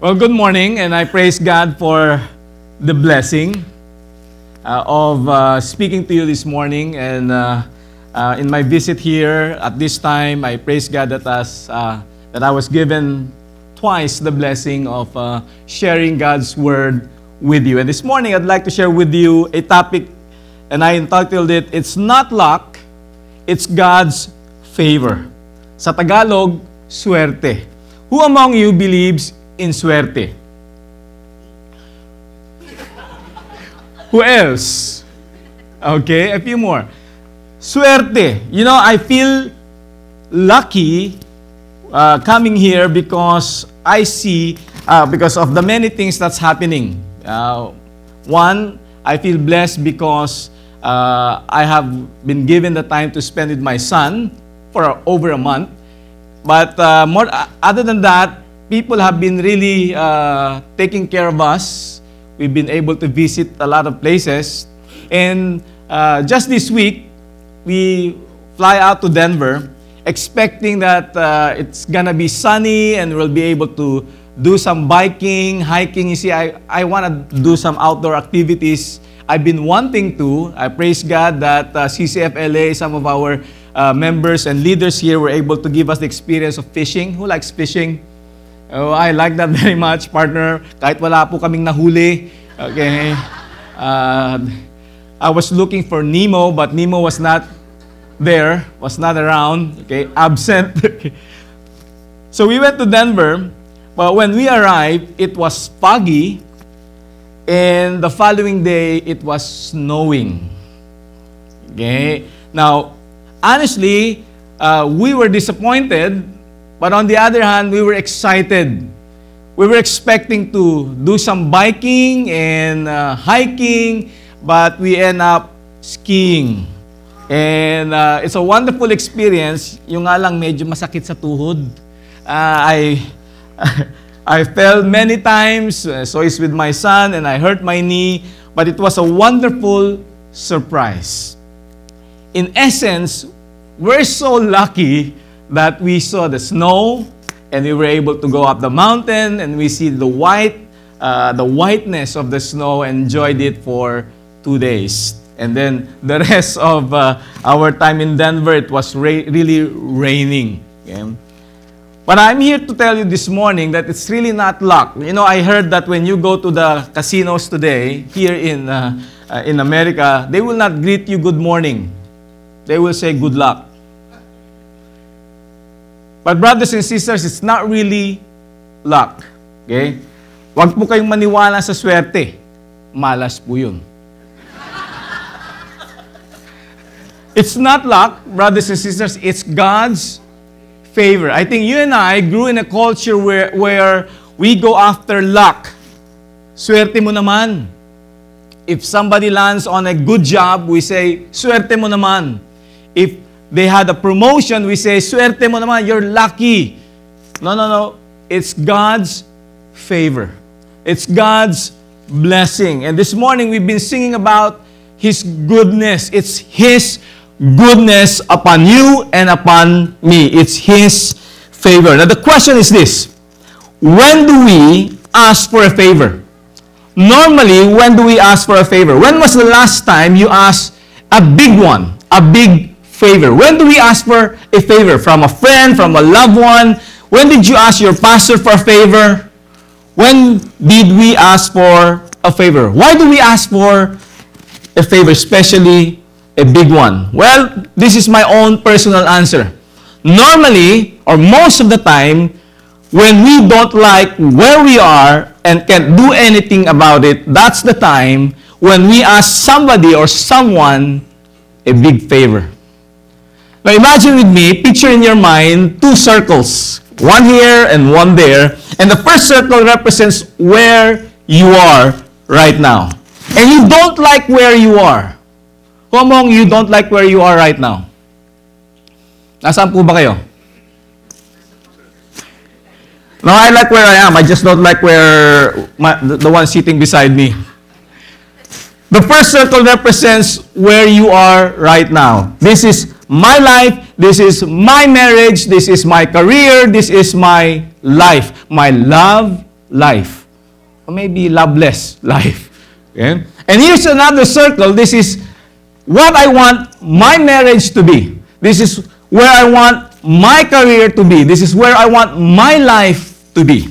Well, good morning, and I praise God for the blessing uh, of uh, speaking to you this morning. And uh, uh, in my visit here at this time, I praise God that, uh, that I was given twice the blessing of uh, sharing God's word with you. And this morning, I'd like to share with you a topic, and I entitled it, It's Not Luck, It's God's Favor. Sa Tagalog, suerte. Who among you believes in suerte? Who else? Okay, a few more. Suerte. You know, I feel lucky uh, coming here because I see, uh, because of the many things that's happening. Uh, one, I feel blessed because uh, I have been given the time to spend with my son for over a month. But uh, more, uh, other than that, people have been really uh, taking care of us. We've been able to visit a lot of places. And uh, just this week, we fly out to Denver expecting that uh, it's gonna be sunny and we'll be able to do some biking, hiking. You see, I, I want to do some outdoor activities. I've been wanting to. I praise God that uh, CCFLA, some of our uh, members and leaders here were able to give us the experience of fishing. Who likes fishing? Oh, I like that very much, partner. Kahit wala po kaming nahuli. Okay. Uh, I was looking for Nemo, but Nemo was not there, was not around. Okay, absent. so we went to Denver, but when we arrived, it was foggy, and the following day, it was snowing. Okay. Now, honestly, uh, we were disappointed, but on the other hand, we were excited. We were expecting to do some biking and uh, hiking, but we end up skiing. And uh, it's a wonderful experience. Yung nga lang medyo masakit sa tuhod. Uh, I I fell many times, uh, so is with my son, and I hurt my knee. But it was a wonderful surprise. In essence, we're so lucky that we saw the snow and we were able to go up the mountain and we see the white, uh, the whiteness of the snow and enjoyed it for two days. And then the rest of uh, our time in Denver, it was ra- really raining. Okay? But I'm here to tell you this morning that it's really not luck. You know, I heard that when you go to the casinos today, here in, uh, uh, in America, they will not greet you good morning. They will say good luck. But brothers and sisters, it's not really luck. Okay? Huwag po kayong maniwala sa swerte. Malas po yun. It's not luck, brothers and sisters. It's God's favor. I think you and I grew in a culture where, where we go after luck. Swerte mo naman. If somebody lands on a good job, we say, swerte mo naman. If they had a promotion, we say, swerte mo naman, you're lucky. No, no, no. It's God's favor. It's God's blessing. And this morning, we've been singing about His goodness. It's His goodness upon you and upon me. It's His favor. Now, the question is this When do we ask for a favor? Normally, when do we ask for a favor? When was the last time you asked a big one, a big favor? When do we ask for a favor? From a friend, from a loved one? When did you ask your pastor for a favor? When did we ask for a favor? Why do we ask for a favor, especially a big one? Well, this is my own personal answer. Normally, or most of the time, when we don't like where we are and can't do anything about it, that's the time when we ask somebody or someone a big favor. Now imagine with me, picture in your mind two circles, one here and one there. And the first circle represents where you are right now. And you don't like where you are. Who among you don't like where you are right now? Nasaan po ba kayo? No, I like where I am. I just don't like where my, the, the one sitting beside me. The first circle represents where you are right now. This is my life. This is my marriage. This is my career. This is my life. My love life. Or maybe loveless life. Okay? And here's another circle. This is what I want my marriage to be. This is where I want my career to be. This is where I want my life to be.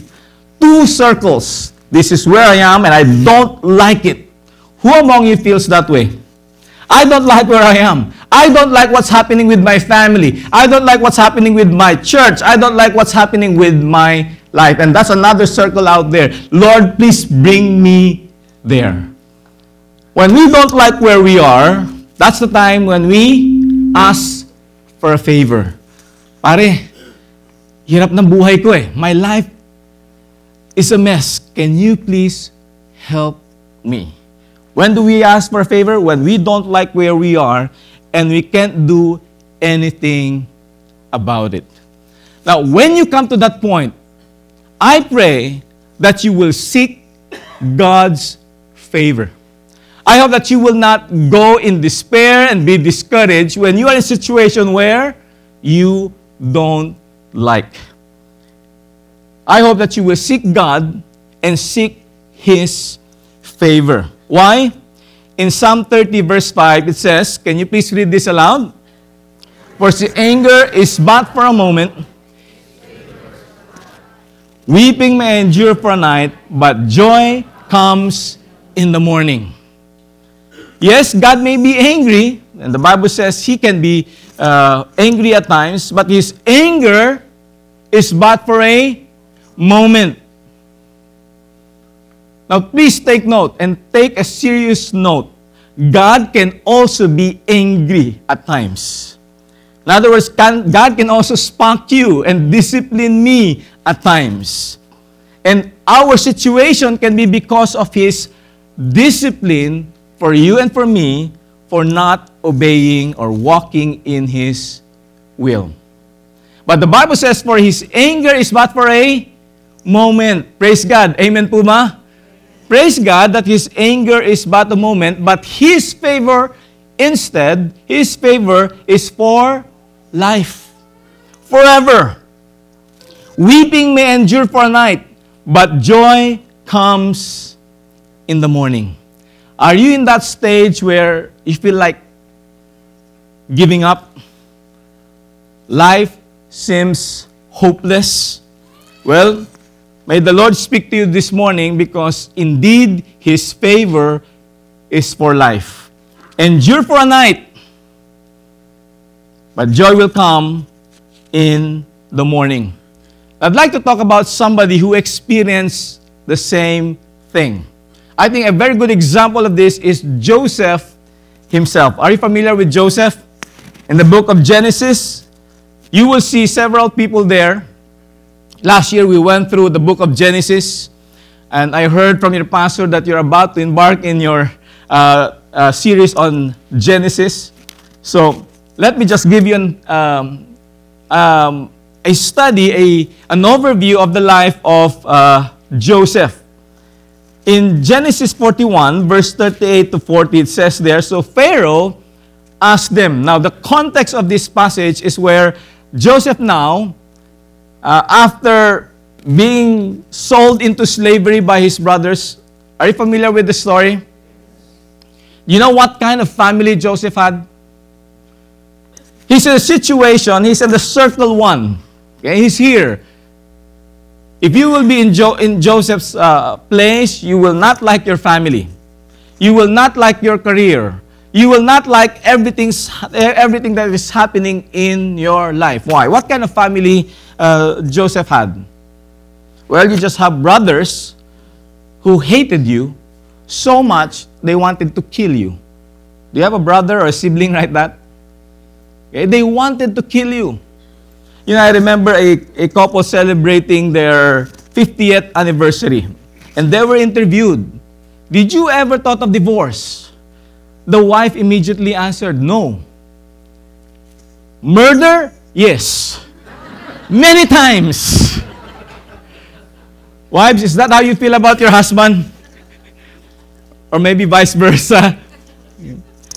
Two circles. This is where I am and I don't like it. Who among you feels that way? I don't like where I am. I don't like what's happening with my family. I don't like what's happening with my church. I don't like what's happening with my life. And that's another circle out there. Lord, please bring me there. When we don't like where we are, that's the time when we ask for a favor. Pare, hirap ng buhay ko eh. My life is a mess. Can you please help me? When do we ask for a favor? When we don't like where we are and we can't do anything about it. Now, when you come to that point, I pray that you will seek God's favor. I hope that you will not go in despair and be discouraged when you are in a situation where you don't like. I hope that you will seek God and seek His favor. Why? In Psalm 30, verse 5, it says, Can you please read this aloud? For the anger is but for a moment. Weeping may endure for a night, but joy comes in the morning. Yes, God may be angry, and the Bible says He can be uh, angry at times, but His anger is but for a moment. Now, please take note and take a serious note. God can also be angry at times. In other words, can, God can also spank you and discipline me at times. And our situation can be because of His discipline for you and for me for not obeying or walking in His will. But the Bible says, for His anger is but for a moment. Praise God. Amen po ba? Praise God that His anger is but a moment, but His favor instead, His favor is for life. Forever. Weeping may endure for a night, but joy comes in the morning. Are you in that stage where you feel like giving up? Life seems hopeless? Well, may the Lord speak to you this morning because indeed His favor is for life. Endure for a night, but joy will come in the morning. I'd like to talk about somebody who experienced the same thing. I think a very good example of this is Joseph himself. Are you familiar with Joseph? In the book of Genesis, you will see several people there. Last year we went through the book of Genesis, and I heard from your pastor that you're about to embark in your uh, uh, series on Genesis. So let me just give you an, um, um, a study, a, an overview of the life of uh, Joseph. In Genesis 41, verse 38 to 40, it says there, So Pharaoh asked them. Now, the context of this passage is where Joseph now, uh, after being sold into slavery by his brothers, are you familiar with the story? You know what kind of family Joseph had? He's in a situation, he's in the circle one. Okay, he's here. If you will be in, jo- in Joseph's uh, place, you will not like your family. You will not like your career. You will not like everything's, everything that is happening in your life. Why? What kind of family uh, Joseph had? Well, you just have brothers who hated you so much they wanted to kill you. Do you have a brother or a sibling like that? Okay, they wanted to kill you. You know, I remember a, a couple celebrating their 50th anniversary, and they were interviewed. Did you ever thought of divorce? The wife immediately answered, No. Murder? Yes. Many times. Wives, is that how you feel about your husband? Or maybe vice versa.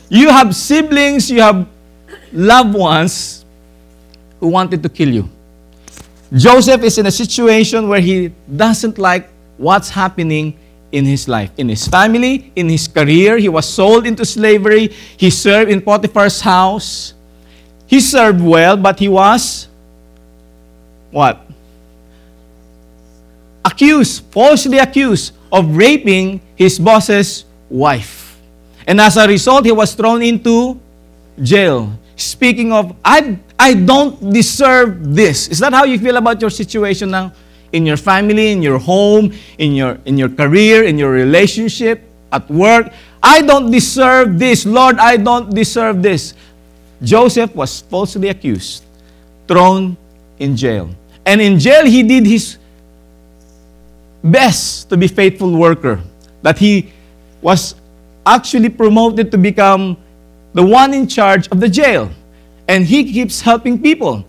You have siblings, you have loved ones who wanted to kill you. Joseph is in a situation where he doesn't like what's happening in his life, in his family, in his career. He was sold into slavery. He served in Potiphar's house. He served well, but he was what? Accused, falsely accused of raping his boss's wife. And as a result, he was thrown into jail. Speaking of, I, I don't deserve this. Is that how you feel about your situation now? In your family, in your home, in your, in your career, in your relationship, at work. I don't deserve this. Lord, I don't deserve this. Joseph was falsely accused, thrown in jail. And in jail, he did his best to be faithful worker. That he was actually promoted to become the one in charge of the jail. And he keeps helping people.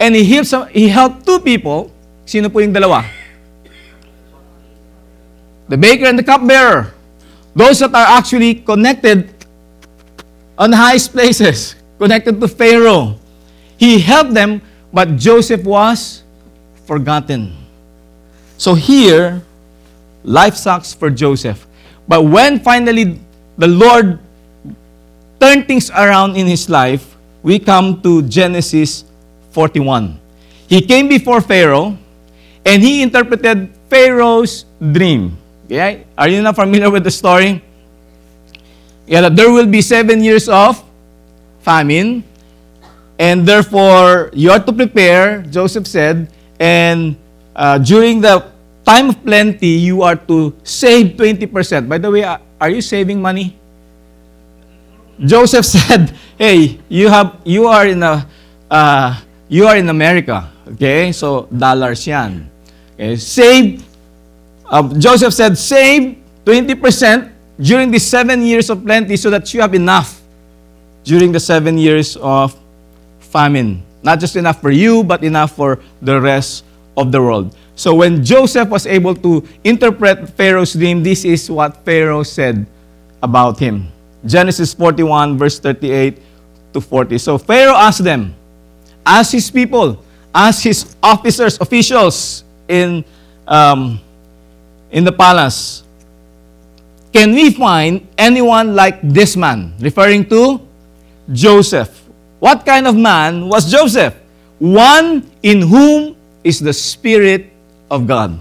And he helps he helped two people. Sino po yung dalawa? The baker and the cupbearer. Those that are actually connected on highest places, connected to Pharaoh. He helped them, but Joseph was forgotten. So here, life sucks for Joseph. But when finally the Lord turned things around in his life, we come to Genesis 41. He came before Pharaoh and he interpreted Pharaoh's dream. Okay? Are you not familiar with the story? Yeah, that there will be seven years of famine, and therefore you are to prepare, Joseph said, and uh, during the time of plenty, you are to save 20%. By the way, are you saving money? Joseph said, "Hey, you have you are in a uh, you are in America, okay? So dollars 'yan. Okay, save uh, Joseph said, save 20% during the seven years of plenty so that you have enough during the seven years of famine. Not just enough for you, but enough for the rest of the world. So when Joseph was able to interpret Pharaoh's dream, this is what Pharaoh said about him. Genesis 41, verse 38 to 40. So Pharaoh asked them, ask his people, ask his officers, officials in, um, in the palace, can we find anyone like this man? Referring to Joseph. What kind of man was Joseph? One in whom is the Spirit of God.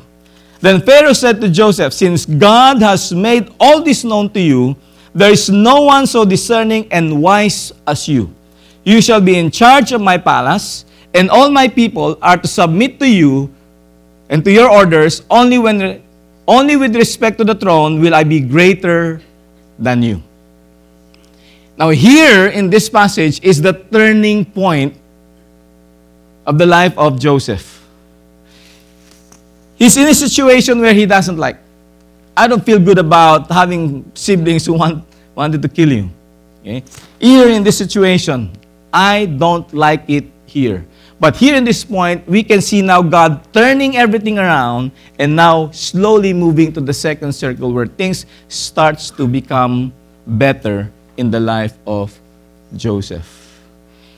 Then Pharaoh said to Joseph, Since God has made all this known to you, there is no one so discerning and wise as you. You shall be in charge of my palace, and all my people are to submit to you and to your orders. Only when only with respect to the throne will I be greater than you. Now, here in this passage is the turning point of the life of Joseph. He's in a situation where he doesn't like. I don't feel good about having siblings who want, wanted to kill you. Okay? Here in this situation, I don't like it here. But here in this point, we can see now God turning everything around and now slowly moving to the second circle where things starts to become better in the life of Joseph.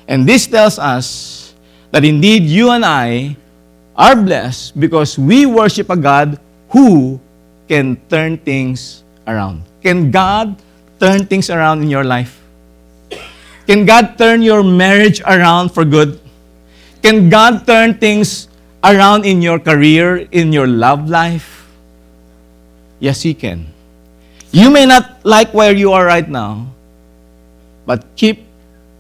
And this tells us that indeed you and I are blessed because we worship a God who can turn things around. Can God turn things around in your life? Can God turn your marriage around for good? Can God turn things around in your career, in your love life? Yes, He can. You may not like where you are right now, but keep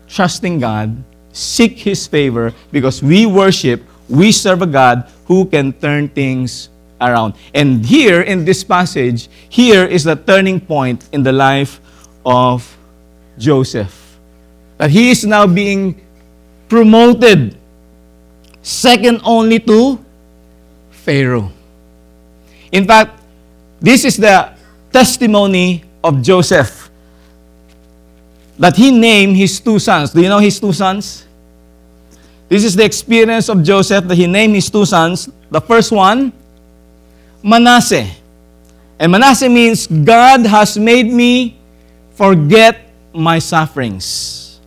trusting God, seek His favor, because we worship, we serve a God who can turn things around. And here in this passage, here is the turning point in the life of Joseph. That he is now being promoted, second only to Pharaoh. In fact, this is the testimony of Joseph that he named his two sons. Do you know his two sons? This is the experience of Joseph that he named his two sons. The first one, Manasseh. And Manasseh means God has made me forget my sufferings.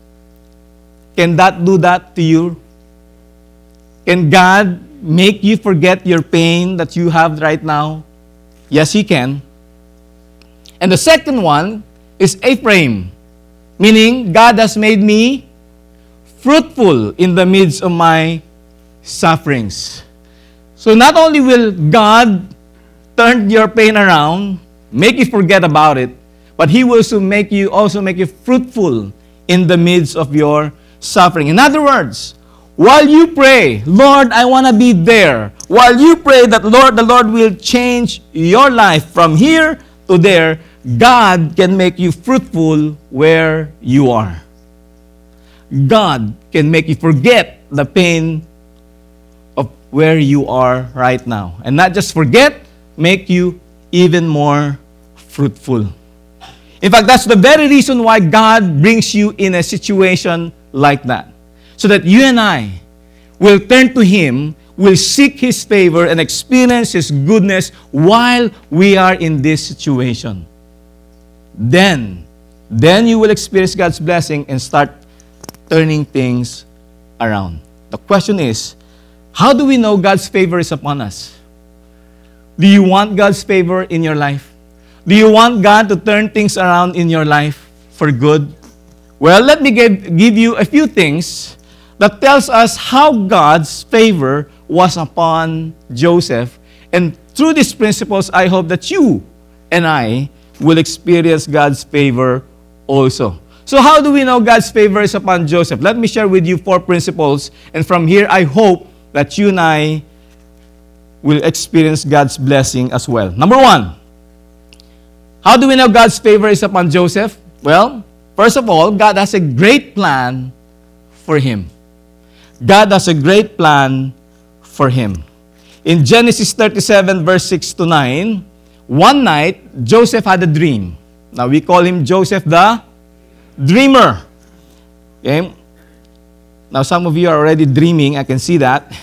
Can that do that to you? Can God make you forget your pain that you have right now? Yes, he can. And the second one is Ephraim, meaning God has made me fruitful in the midst of my sufferings. So not only will God turn your pain around, make you forget about it, but He will also make you also make you fruitful in the midst of your suffering. In other words, while you pray, Lord, I want to be there. While you pray that Lord, the Lord will change your life from here to there, God can make you fruitful where you are. God can make you forget the pain of where you are right now. And not just forget, make you even more fruitful. In fact, that's the very reason why God brings you in a situation like that. So that you and I will turn to Him, will seek His favor, and experience His goodness while we are in this situation. Then, then you will experience God's blessing and start turning things around. The question is, how do we know God's favor is upon us? Do you want God's favor in your life? Do you want God to turn things around in your life for good? Well, let me give, give you a few things that tells us how God's favor was upon Joseph. And through these principles, I hope that you and I will experience God's favor also. So, how do we know God's favor is upon Joseph? Let me share with you four principles. And from here, I hope that you and I will experience God's blessing as well. Number one, how do we know God's favor is upon Joseph? Well, first of all, God has a great plan for him. God has a great plan for him. In Genesis 37, verse 6 to 9, one night, Joseph had a dream. Now, we call him Joseph the dreamer. Okay? Now, some of you are already dreaming. I can see that.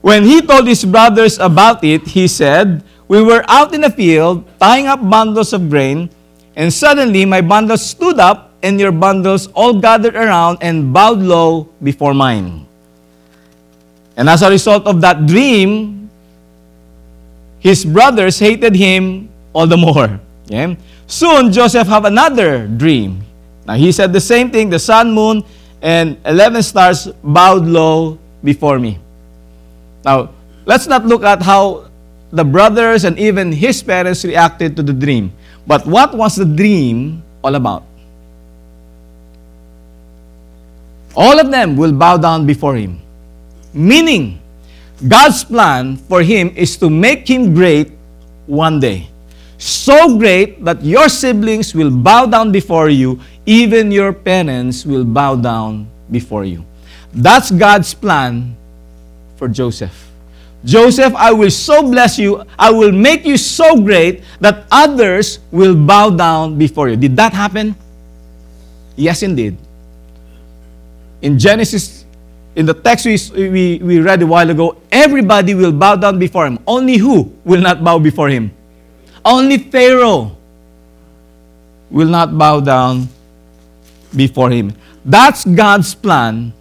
when he told his brothers about it, he said, We were out in the field tying up bundles of grain, and suddenly my bundle stood up, and your bundles all gathered around and bowed low before mine. And as a result of that dream, his brothers hated him all the more. Okay? Soon, Joseph had another dream. Now, he said the same thing the sun, moon, and 11 stars bowed low before me. Now, let's not look at how the brothers and even his parents reacted to the dream. But what was the dream all about? All of them will bow down before him. Meaning, God's plan for him is to make him great one day. So great that your siblings will bow down before you, even your parents will bow down before you. That's God's plan for Joseph. Joseph, I will so bless you, I will make you so great that others will bow down before you. Did that happen? Yes, indeed. In Genesis in the text we, we, we read a while ago, everybody will bow down before him. Only who will not bow before him? Only Pharaoh will not bow down before him. That's God's plan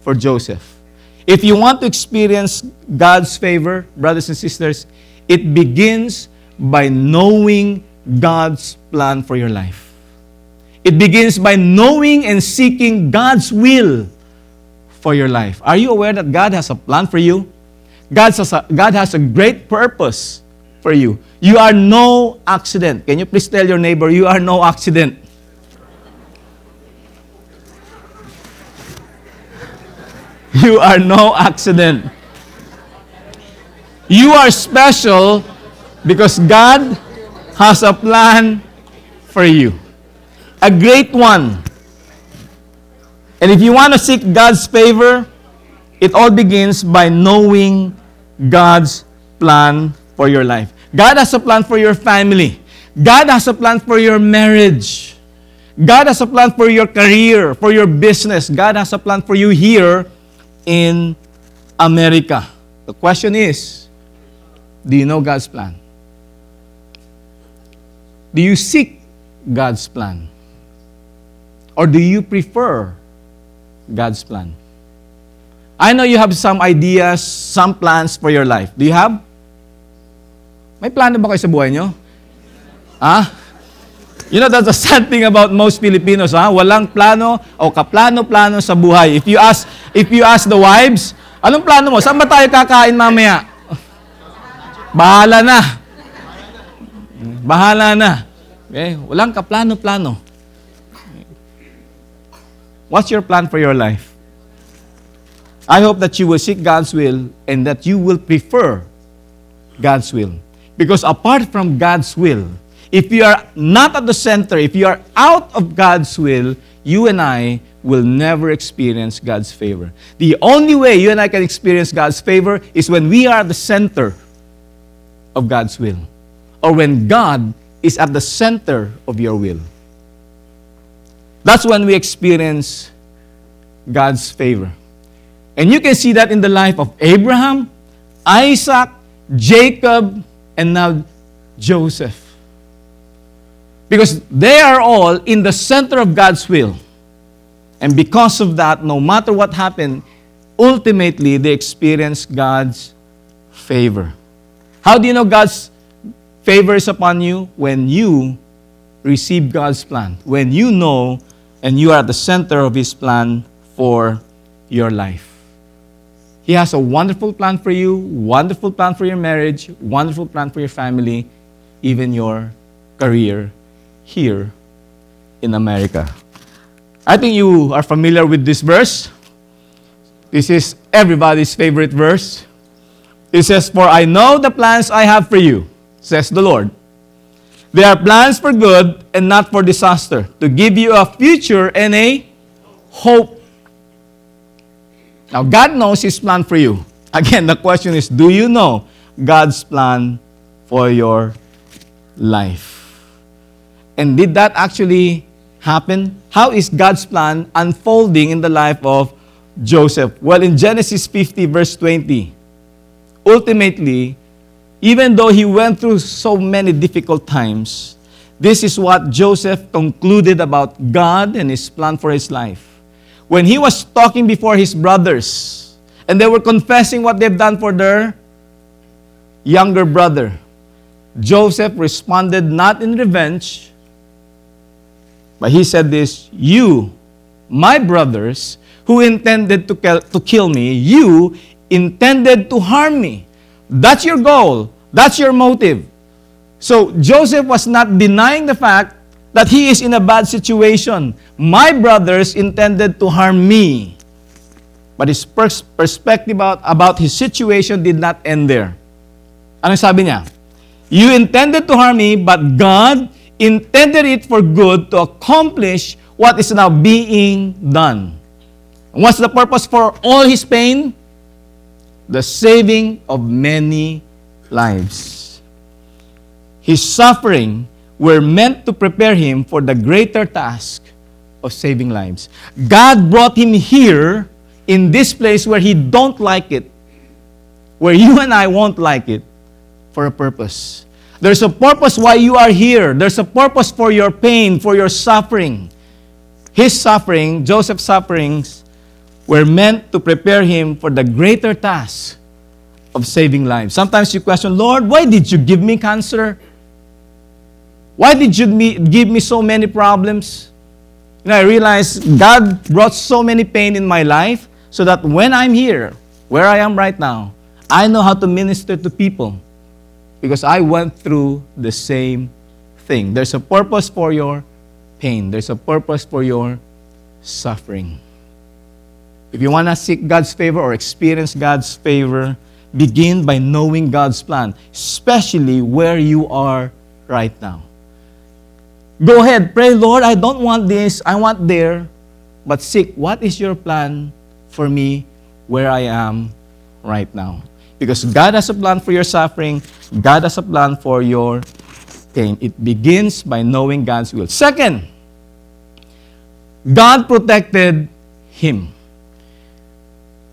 for Joseph. If you want to experience God's favor, brothers and sisters, it begins by knowing God's plan for your life. It begins by knowing and seeking God's will for your life. Are you aware that God has a plan for you? God has a, God has a great purpose for you. You are no accident. Can you please tell your neighbor, you are no accident? You are no accident. You are special because God has a plan for you. A great one. And if you want to seek God's favor, it all begins by knowing God's plan for your life. God has a plan for your family. God has a plan for your marriage. God has a plan for your career, for your business. God has a plan for you here in America. The question is, do you know God's plan? Do you seek God's plan? Or do you prefer God's plan. I know you have some ideas, some plans for your life. Do you have? May plano ba kayo sa buhay nyo? Ha? You know, that's the sad thing about most Filipinos, ha? Walang plano o kaplano-plano sa buhay. If you ask, if you ask the wives, anong plano mo? Saan ba tayo kakain mamaya? Bahala na. Bahala na. Okay? Walang kaplano-plano. What's your plan for your life? I hope that you will seek God's will and that you will prefer God's will. Because apart from God's will, if you are not at the center, if you are out of God's will, you and I will never experience God's favor. The only way you and I can experience God's favor is when we are at the center of God's will, or when God is at the center of your will. That's when we experience God's favor. And you can see that in the life of Abraham, Isaac, Jacob, and now Joseph. Because they are all in the center of God's will. And because of that, no matter what happened, ultimately they experience God's favor. How do you know God's favor is upon you? When you receive God's plan. When you know and you are at the center of His plan for your life. He has a wonderful plan for you, wonderful plan for your marriage, wonderful plan for your family, even your career here in America. I think you are familiar with this verse. This is everybody's favorite verse. It says, For I know the plans I have for you, says the Lord. They are plans for good and not for disaster, to give you a future and a hope. Now, God knows His plan for you. Again, the question is do you know God's plan for your life? And did that actually happen? How is God's plan unfolding in the life of Joseph? Well, in Genesis 50, verse 20, ultimately, even though he went through so many difficult times, this is what Joseph concluded about God and his plan for his life when he was talking before his brothers and they were confessing what they've done for their younger brother, Joseph responded not in revenge, but he said this You, my brothers, who intended to to kill me, you intended to harm me. That's your goal, that's your motive. So Joseph was not denying the fact that he is in a bad situation. My brothers intended to harm me. But his pers- perspective about, about his situation did not end there. Ano sabi niya? You intended to harm me, but God intended it for good to accomplish what is now being done. What's the purpose for all his pain? The saving of many lives. His suffering were meant to prepare him for the greater task of saving lives. God brought him here in this place where he don't like it, where you and I won't like it, for a purpose. There's a purpose why you are here. There's a purpose for your pain, for your suffering. His suffering, Joseph's sufferings, were meant to prepare him for the greater task of saving lives. Sometimes you question, Lord, why did you give me cancer? Why did you give me so many problems? And I realized God brought so many pain in my life so that when I'm here, where I am right now, I know how to minister to people because I went through the same thing. There's a purpose for your pain, there's a purpose for your suffering. If you want to seek God's favor or experience God's favor, begin by knowing God's plan, especially where you are right now. Go ahead, pray, Lord, I don't want this, I want there. But seek, what is your plan for me where I am right now? Because God has a plan for your suffering, God has a plan for your pain. It begins by knowing God's will. Second, God protected him.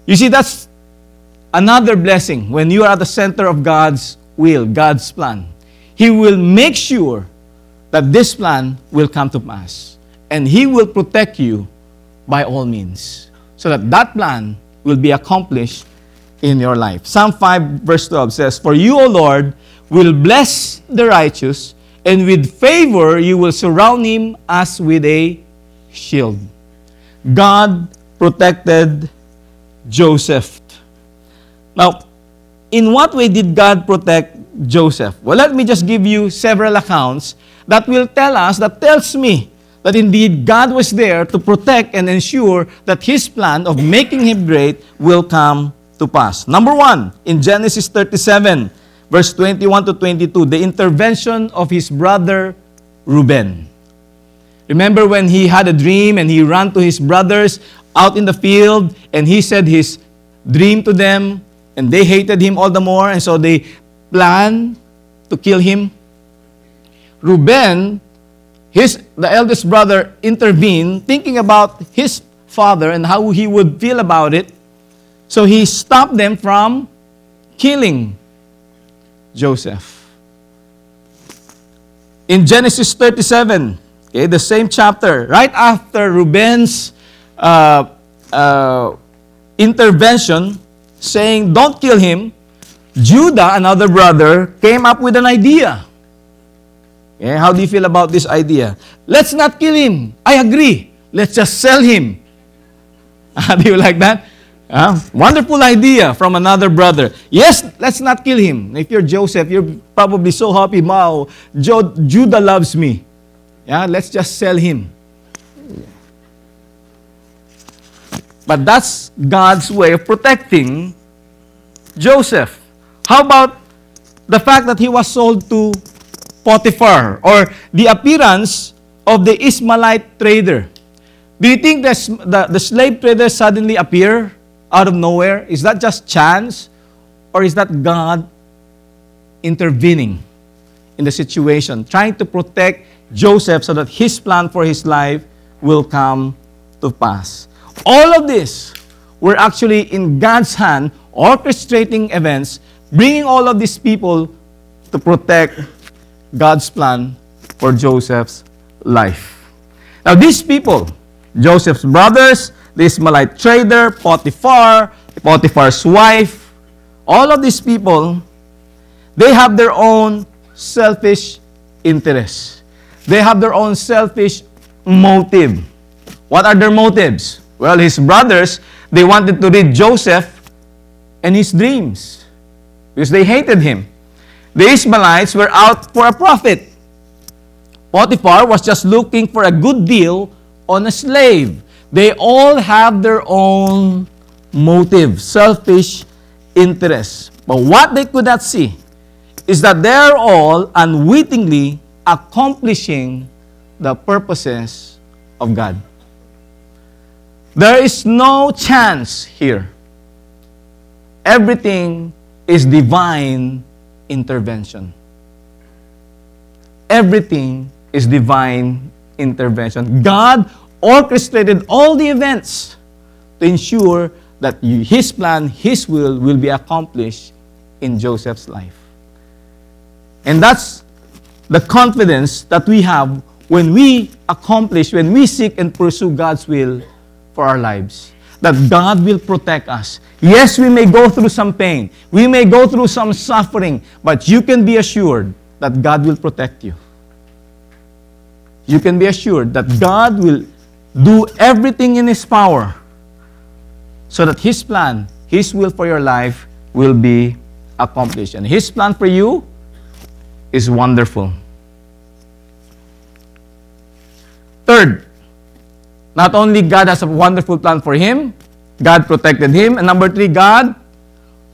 You see, that's another blessing when you are at the center of God's will, God's plan. He will make sure that this plan will come to pass. And He will protect you by all means so that that plan will be accomplished in your life. Psalm 5, verse 12 says, For you, O Lord, will bless the righteous, and with favor you will surround him as with a shield. God protected Joseph. Now, in what way did God protect Joseph? Well, let me just give you several accounts that will tell us, that tells me that indeed God was there to protect and ensure that his plan of making him great will come to pass. Number one, in Genesis 37, verse 21 to 22, the intervention of his brother Reuben. Remember when he had a dream and he ran to his brothers out in the field and he said his dream to them and they hated him all the more and so they planned to kill him. Reuben his, the eldest brother intervened, thinking about his father and how he would feel about it. So he stopped them from killing Joseph. In Genesis 37, okay, the same chapter, right after Reuben's uh, uh, intervention, saying, Don't kill him, Judah, another brother, came up with an idea. Okay, how do you feel about this idea? Let's not kill him. I agree. Let's just sell him. do you like that? Uh, wonderful idea from another brother. Yes, let's not kill him. If you're Joseph, you're probably so happy. Wow, Judah loves me. Yeah, let's just sell him. But that's God's way of protecting Joseph. How about the fact that he was sold to Potiphar or the appearance of the Ishmaelite trader. Do you think the, the, the slave trader suddenly appear out of nowhere? Is that just chance or is that God intervening in the situation, trying to protect Joseph so that his plan for his life will come to pass? All of this were actually in God's hand, orchestrating events, bringing all of these people to protect God's plan for Joseph's life. Now, these people, Joseph's brothers, the Ishmaelite trader, Potiphar, Potiphar's wife, all of these people, they have their own selfish interests. They have their own selfish motive. What are their motives? Well, his brothers, they wanted to read Joseph and his dreams because they hated him. The Ishmaelites were out for a profit. Potiphar was just looking for a good deal on a slave. They all have their own motive, selfish interests. But what they could not see is that they're all unwittingly accomplishing the purposes of God. There is no chance here. Everything is divine intervention. Everything is divine intervention. God orchestrated all the events to ensure that His plan, His will, will be accomplished in Joseph's life. And that's the confidence that we have when we accomplish, when we seek and pursue God's will for our lives that God will protect us. Yes, we may go through some pain. We may go through some suffering, but you can be assured that God will protect you. You can be assured that God will do everything in His power so that His plan, His will for your life will be accomplished. And His plan for you is wonderful. Third, not only God has a wonderful plan for him, God protected him. And number three, God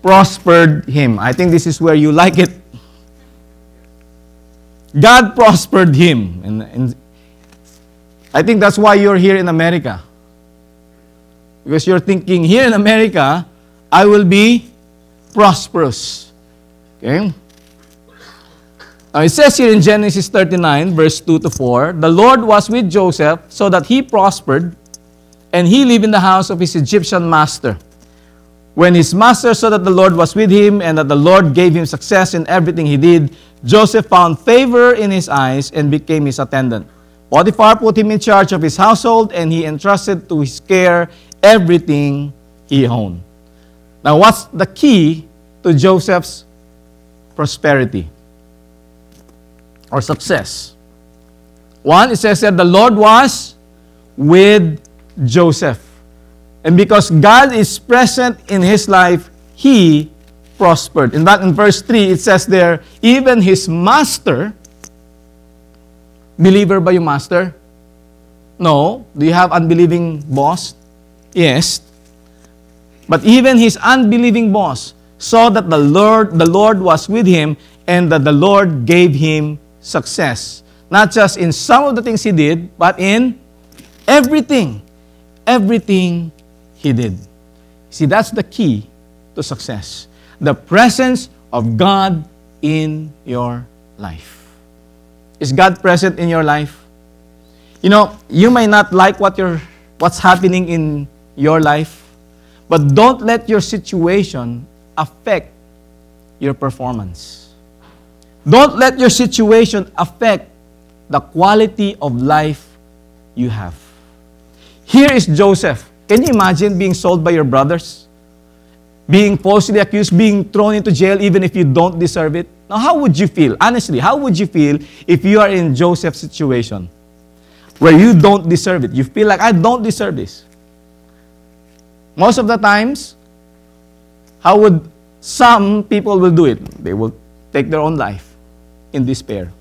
prospered him. I think this is where you like it. God prospered him. And, and I think that's why you're here in America. Because you're thinking, here in America, I will be prosperous. Okay? Now it says here in Genesis 39, verse 2 to 4, the Lord was with Joseph so that he prospered, and he lived in the house of his Egyptian master. When his master saw that the Lord was with him and that the Lord gave him success in everything he did, Joseph found favor in his eyes and became his attendant. Potiphar put him in charge of his household, and he entrusted to his care everything he owned. Now, what's the key to Joseph's prosperity? Or success. One, it says that the Lord was with Joseph. And because God is present in his life, he prospered. In that in verse 3, it says there, even his master, believer ba yung master? No. Do you have unbelieving boss? Yes. But even his unbelieving boss saw that the Lord, the Lord was with him and that the Lord gave him success. Not just in some of the things he did, but in everything. Everything he did. See, that's the key to success. The presence of God in your life. Is God present in your life? You know, you may not like what you're, what's happening in your life, but don't let your situation affect your performance. Don't let your situation affect the quality of life you have. Here is Joseph. Can you imagine being sold by your brothers? Being falsely accused, being thrown into jail even if you don't deserve it? Now, how would you feel? Honestly, how would you feel if you are in Joseph's situation? where you don't deserve it. You feel like, I don't deserve this. Most of the times, how would some people will do it? They will take their own life in despair.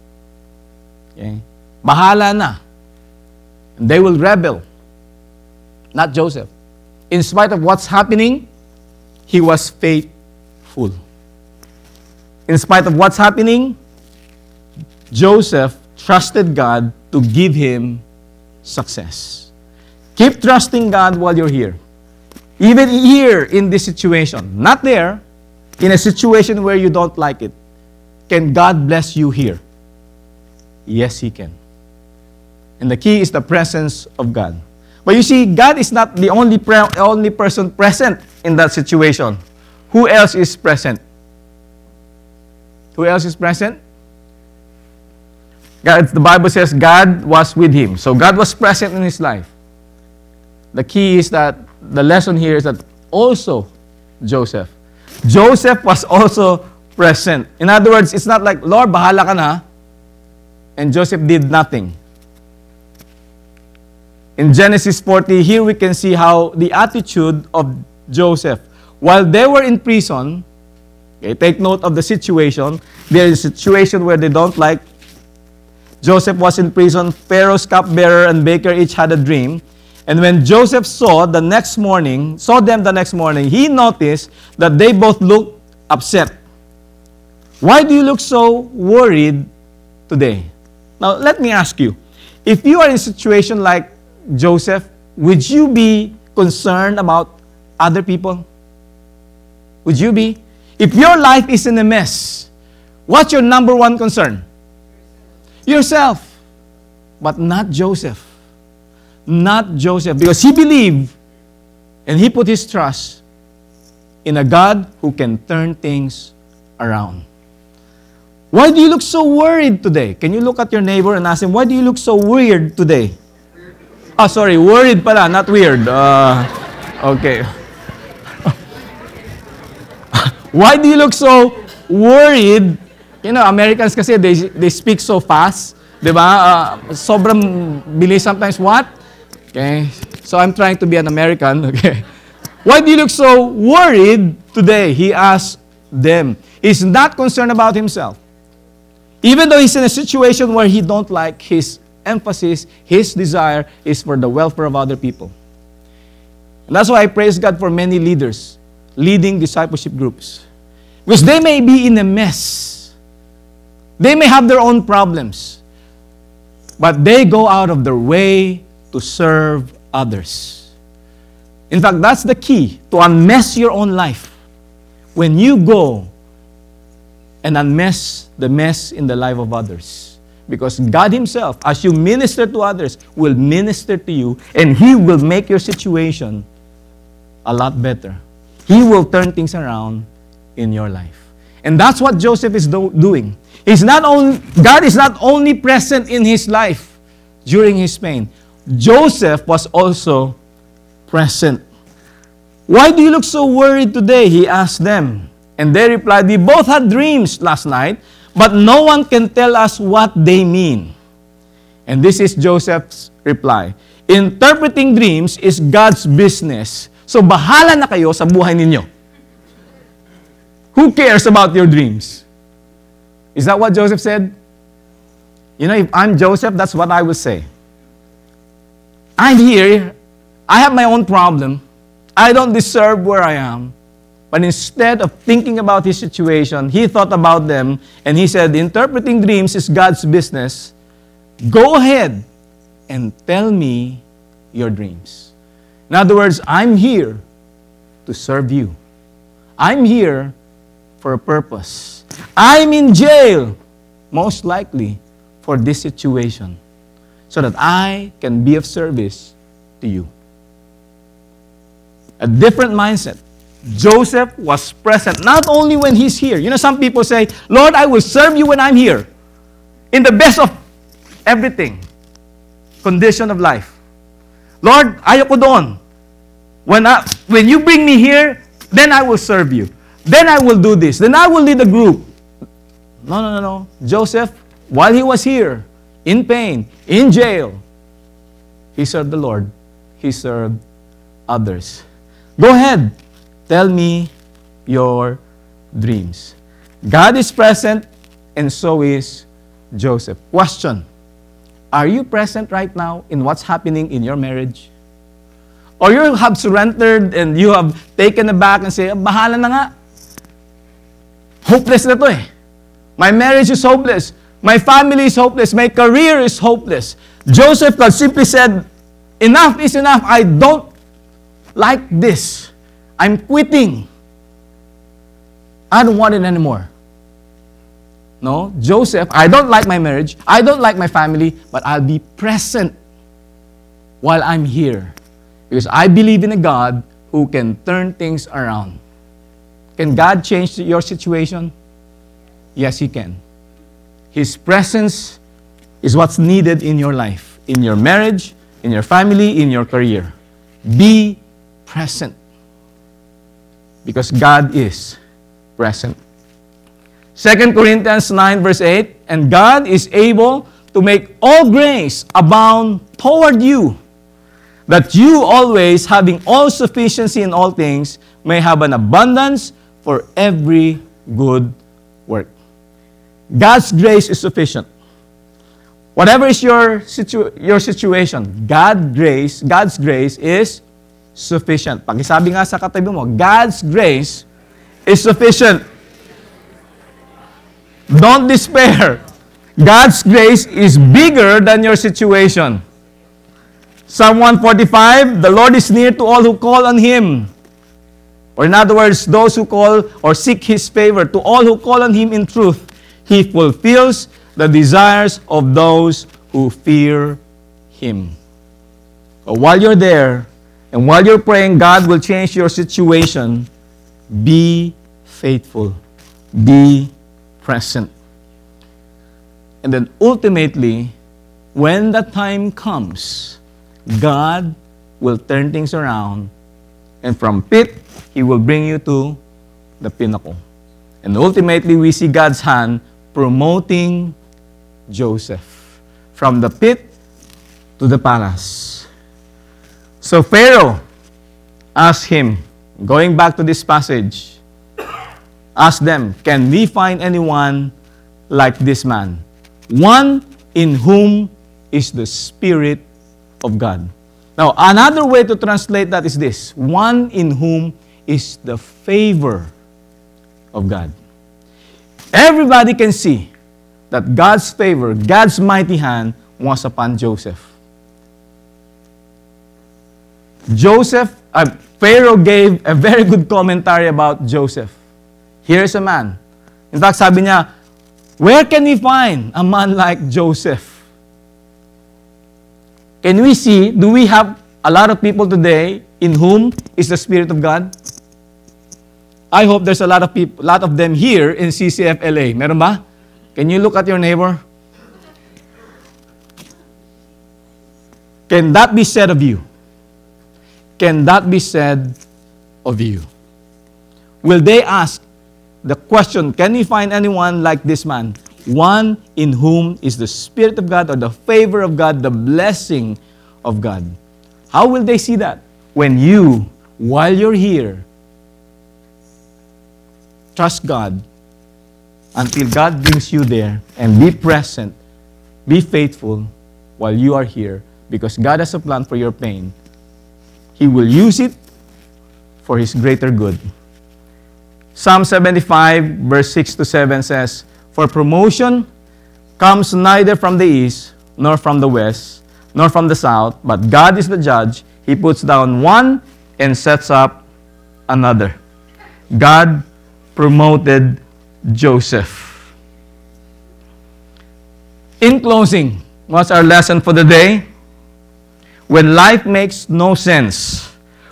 Okay? Na. They will rebel. Not Joseph. In spite of what's happening, he was faithful. In spite of what's happening, Joseph trusted God to give him success. Keep trusting God while you're here. Even here in this situation, not there, in a situation where you don't like it, can God bless you here? Yes, He can. And the key is the presence of God. But you see, God is not the only, pre- only person present in that situation. Who else is present? Who else is present? God, the Bible says God was with him. So God was present in his life. The key is that the lesson here is that also Joseph. Joseph was also present. In other words, it's not like, Lord, bahala ka na, and Joseph did nothing. In Genesis 40, here we can see how the attitude of Joseph, while they were in prison, okay, take note of the situation. There is a situation where they don't like Joseph was in prison. Pharaoh's cupbearer and baker each had a dream. And when Joseph saw the next morning, saw them the next morning, he noticed that they both looked upset. Why do you look so worried today? Now, let me ask you if you are in a situation like Joseph, would you be concerned about other people? Would you be? If your life is in a mess, what's your number one concern? yourself. But not Joseph. Not Joseph. Because he believed and he put his trust in a God who can turn things around. Why do you look so worried today? Can you look at your neighbor and ask him, why do you look so weird today? Oh, sorry, worried pala, not weird. Uh, okay. why do you look so worried You know, Americans kasi, they, they speak so fast. Di ba? Uh, sobrang bilis sometimes. What? Okay. So I'm trying to be an American. Okay. Why do you look so worried today? He asked them. He's not concerned about himself. Even though he's in a situation where he don't like his emphasis, his desire is for the welfare of other people. And that's why I praise God for many leaders leading discipleship groups. Because they may be in a mess They may have their own problems, but they go out of their way to serve others. In fact, that's the key to unmess your own life. When you go and unmess the mess in the life of others. Because God Himself, as you minister to others, will minister to you and He will make your situation a lot better. He will turn things around in your life. And that's what Joseph is do- doing. He's not only, God is not only present in his life during his pain. Joseph was also present. Why do you look so worried today? He asked them. And they replied, We both had dreams last night, but no one can tell us what they mean. And this is Joseph's reply. Interpreting dreams is God's business. So bahala na kayo sa buhay ninyo. Who cares about your dreams? Is that what Joseph said? You know, if I'm Joseph, that's what I would say. I'm here. I have my own problem. I don't deserve where I am. But instead of thinking about his situation, he thought about them and he said, Interpreting dreams is God's business. Go ahead and tell me your dreams. In other words, I'm here to serve you. I'm here for a purpose. I'm in jail, most likely, for this situation, so that I can be of service to you. A different mindset. Joseph was present not only when he's here. You know, some people say, Lord, I will serve you when I'm here. In the best of everything, condition of life. Lord, ayoko doon. When, I, when you bring me here, then I will serve you. Then I will do this. Then I will lead a group. No, no, no, no. Joseph, while he was here, in pain, in jail, he served the Lord. He served others. Go ahead. Tell me your dreams. God is present, and so is Joseph. Question Are you present right now in what's happening in your marriage? Or you have surrendered and you have taken aback and say, bahala na nga. Hopeless na to eh. My marriage is hopeless. My family is hopeless. My career is hopeless. Joseph could simply said, enough is enough. I don't like this. I'm quitting. I don't want it anymore. No, Joseph, I don't like my marriage. I don't like my family, but I'll be present while I'm here. Because I believe in a God who can turn things around. Can God change your situation? Yes, He can. His presence is what's needed in your life, in your marriage, in your family, in your career. Be present. Because God is present. 2 Corinthians 9, verse 8 And God is able to make all grace abound toward you, that you always, having all sufficiency in all things, may have an abundance for every good work. God's grace is sufficient. Whatever is your, situ- your situation, God grace, God's grace is sufficient. Pakisabi nga sa katabi mo, God's grace is sufficient. Don't despair. God's grace is bigger than your situation. Psalm 145, the Lord is near to all who call on Him. Or in other words, those who call or seek His favor, to all who call on Him in truth, He fulfills the desires of those who fear Him. So while you're there, and while you're praying, God will change your situation. Be faithful. Be present. And then ultimately, when the time comes, God will turn things around, and from pit, He will bring you to the pinnacle. And ultimately, we see God's hand promoting Joseph from the pit to the palace. So Pharaoh asked him, going back to this passage, ask them, Can we find anyone like this man? One in whom is the Spirit of God. Now, another way to translate that is this one in whom is the favor of God. Everybody can see that God's favor, God's mighty hand was upon Joseph. Joseph, uh, Pharaoh gave a very good commentary about Joseph. Here's a man. In fact, sabi niya, where can we find a man like Joseph? Can we see, do we have a lot of people today in whom is the Spirit of God? I hope there's a lot of people, lot of them here in CCF LA. Meron ba? Can you look at your neighbor? Can that be said of you? Can that be said of you? Will they ask the question, can we find anyone like this man? one in whom is the Spirit of God or the favor of God, the blessing of God. How will they see that? When you, while you're here, trust God until God brings you there and be present, be faithful while you are here because God has a plan for your pain. He will use it for His greater good. Psalm 75, verse 6 to 7 says, For promotion comes neither from the east, nor from the west, nor from the south, but God is the judge. He puts down one and sets up another. God promoted Joseph. In closing, what's our lesson for the day? When life makes no sense,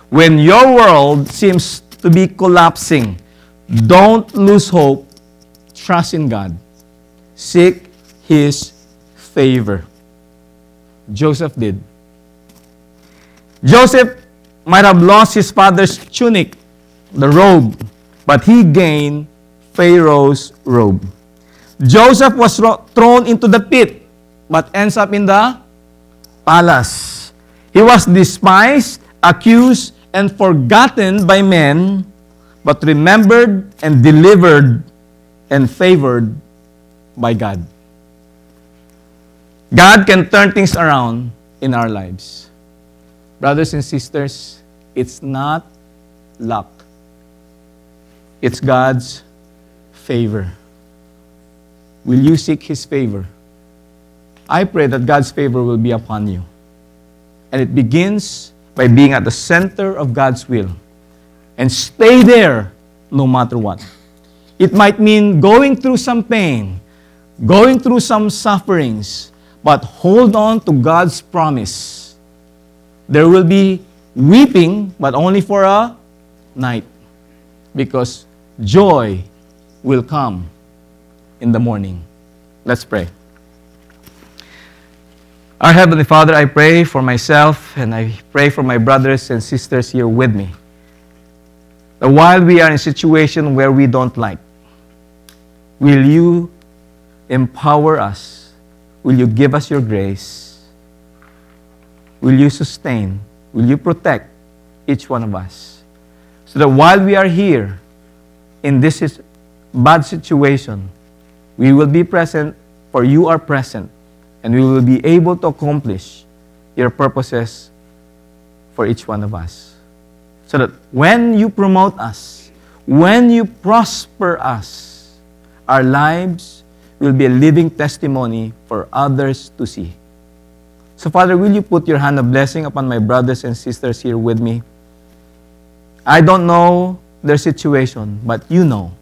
when your world seems to be collapsing, don't lose hope. Trust in God. Seek His favor. Joseph did. Joseph might have lost his father's tunic, the robe, but he gained Pharaoh's robe. Joseph was thrown into the pit, but ends up in the palace. He was despised, accused, and forgotten by men, but remembered and delivered and favored by God. God can turn things around in our lives. Brothers and sisters, it's not luck. It's God's favor. Will you seek His favor? I pray that God's favor will be upon you. And it begins by being at the center of God's will and stay there no matter what. It might mean going through some pain, going through some sufferings, but hold on to God's promise. There will be weeping, but only for a night, because joy will come in the morning. Let's pray. Our Heavenly Father, I pray for myself and I pray for my brothers and sisters here with me. That while we are in a situation where we don't like, will you empower us? Will you give us your grace? Will you sustain? Will you protect each one of us? So that while we are here in this bad situation, we will be present, for you are present, and we will be able to accomplish your purposes for each one of us. So that when you promote us, when you prosper us, our lives will be a living testimony for others to see. So, Father, will you put your hand of blessing upon my brothers and sisters here with me? I don't know their situation, but you know.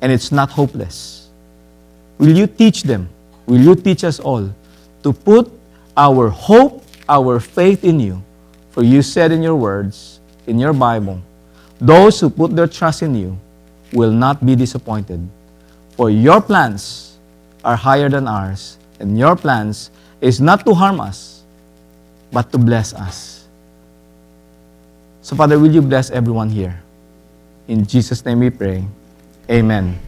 And it's not hopeless. Will you teach them? Will you teach us all to put our hope, our faith in you? For you said in your words, in your Bible, those who put their trust in you will not be disappointed. For your plans are higher than ours, and your plans is not to harm us, but to bless us. So, Father, will you bless everyone here? In Jesus' name we pray. Amen.